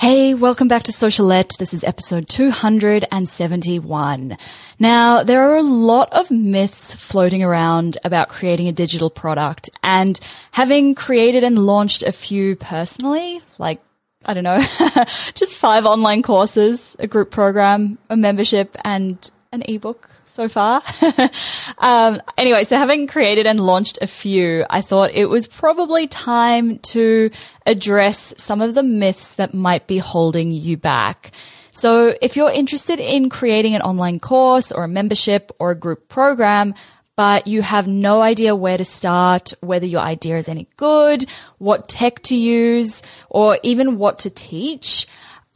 Hey, welcome back to Socialette. This is episode 271. Now, there are a lot of myths floating around about creating a digital product and having created and launched a few personally, like I don't know, just five online courses, a group program, a membership, and an ebook so far. um, anyway, so having created and launched a few, I thought it was probably time to address some of the myths that might be holding you back. So if you're interested in creating an online course or a membership or a group program, but you have no idea where to start, whether your idea is any good, what tech to use, or even what to teach.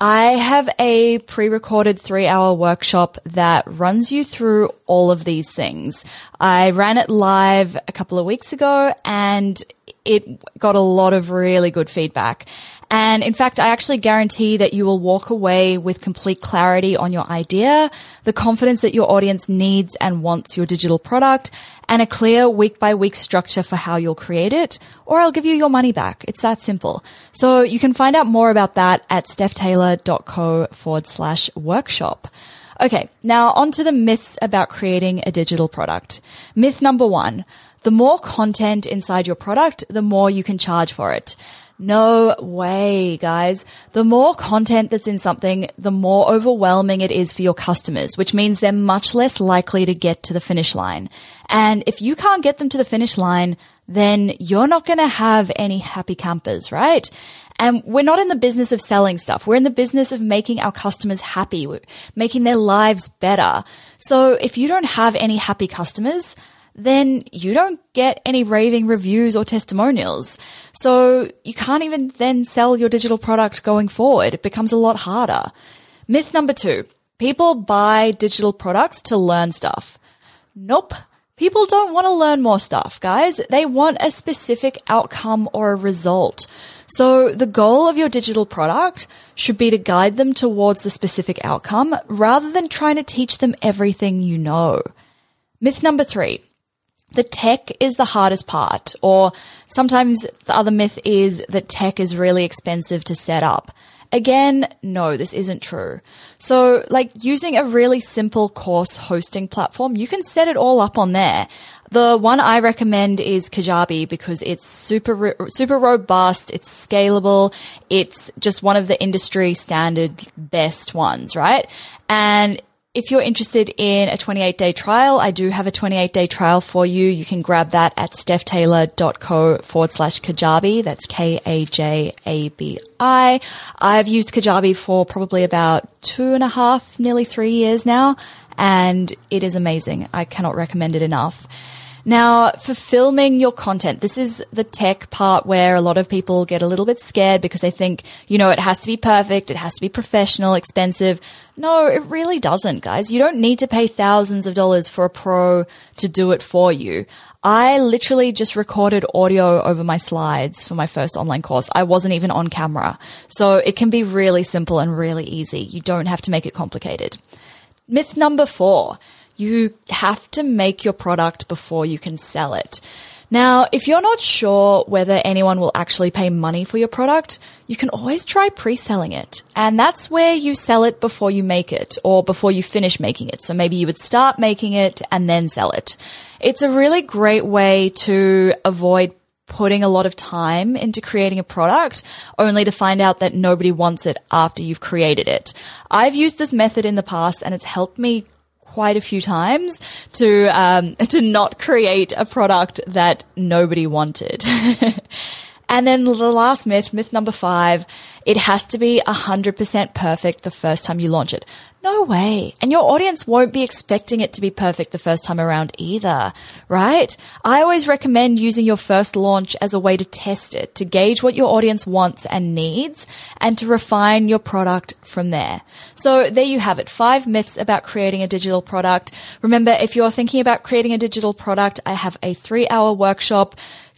I have a pre-recorded three hour workshop that runs you through all of these things. I ran it live a couple of weeks ago and it got a lot of really good feedback. And in fact, I actually guarantee that you will walk away with complete clarity on your idea, the confidence that your audience needs and wants your digital product, and a clear week by week structure for how you'll create it, or I'll give you your money back. It's that simple. So you can find out more about that at stephtaylor.co forward slash workshop. Okay, now on to the myths about creating a digital product. Myth number one. The more content inside your product, the more you can charge for it. No way, guys. The more content that's in something, the more overwhelming it is for your customers, which means they're much less likely to get to the finish line. And if you can't get them to the finish line, then you're not going to have any happy campers, right? And we're not in the business of selling stuff. We're in the business of making our customers happy, making their lives better. So if you don't have any happy customers, then you don't get any raving reviews or testimonials. So you can't even then sell your digital product going forward. It becomes a lot harder. Myth number two. People buy digital products to learn stuff. Nope. People don't want to learn more stuff, guys. They want a specific outcome or a result. So the goal of your digital product should be to guide them towards the specific outcome rather than trying to teach them everything you know. Myth number three the tech is the hardest part, or sometimes the other myth is that tech is really expensive to set up. Again, no, this isn't true. So, like using a really simple course hosting platform, you can set it all up on there. The one I recommend is Kajabi because it's super, super robust. It's scalable. It's just one of the industry standard best ones, right? And if you're interested in a 28 day trial, I do have a 28 day trial for you. You can grab that at stephtaylor.co forward slash Kajabi. That's K A J A B I. I've used Kajabi for probably about two and a half, nearly three years now, and it is amazing. I cannot recommend it enough. Now, for filming your content, this is the tech part where a lot of people get a little bit scared because they think, you know, it has to be perfect, it has to be professional, expensive. No, it really doesn't, guys. You don't need to pay thousands of dollars for a pro to do it for you. I literally just recorded audio over my slides for my first online course. I wasn't even on camera. So it can be really simple and really easy. You don't have to make it complicated. Myth number four you have to make your product before you can sell it. Now, if you're not sure whether anyone will actually pay money for your product, you can always try pre-selling it. And that's where you sell it before you make it or before you finish making it. So maybe you would start making it and then sell it. It's a really great way to avoid putting a lot of time into creating a product only to find out that nobody wants it after you've created it. I've used this method in the past and it's helped me quite a few times to um, to not create a product that nobody wanted. And then the last myth, myth number five, it has to be 100% perfect the first time you launch it. No way. And your audience won't be expecting it to be perfect the first time around either, right? I always recommend using your first launch as a way to test it, to gauge what your audience wants and needs, and to refine your product from there. So there you have it. Five myths about creating a digital product. Remember, if you're thinking about creating a digital product, I have a three hour workshop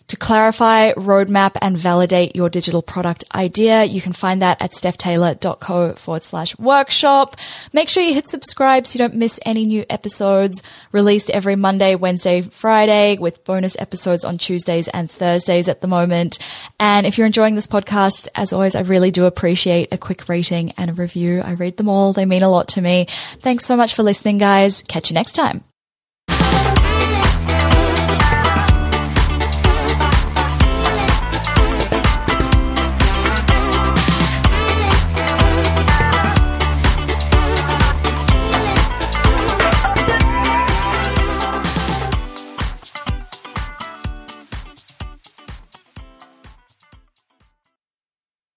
to clarify, roadmap, and validate your digital product idea. You can find that at stephtaylor.co forward slash workshop. Make sure you hit subscribe so you don't miss any new episodes released every Monday, Wednesday, Friday with bonus episodes on Tuesdays and Thursdays at the moment. And if you're enjoying this podcast, as always, I really do appreciate a quick rating and a review. I read them all. They mean a lot to me. Thanks so much for listening, guys. Catch you next time.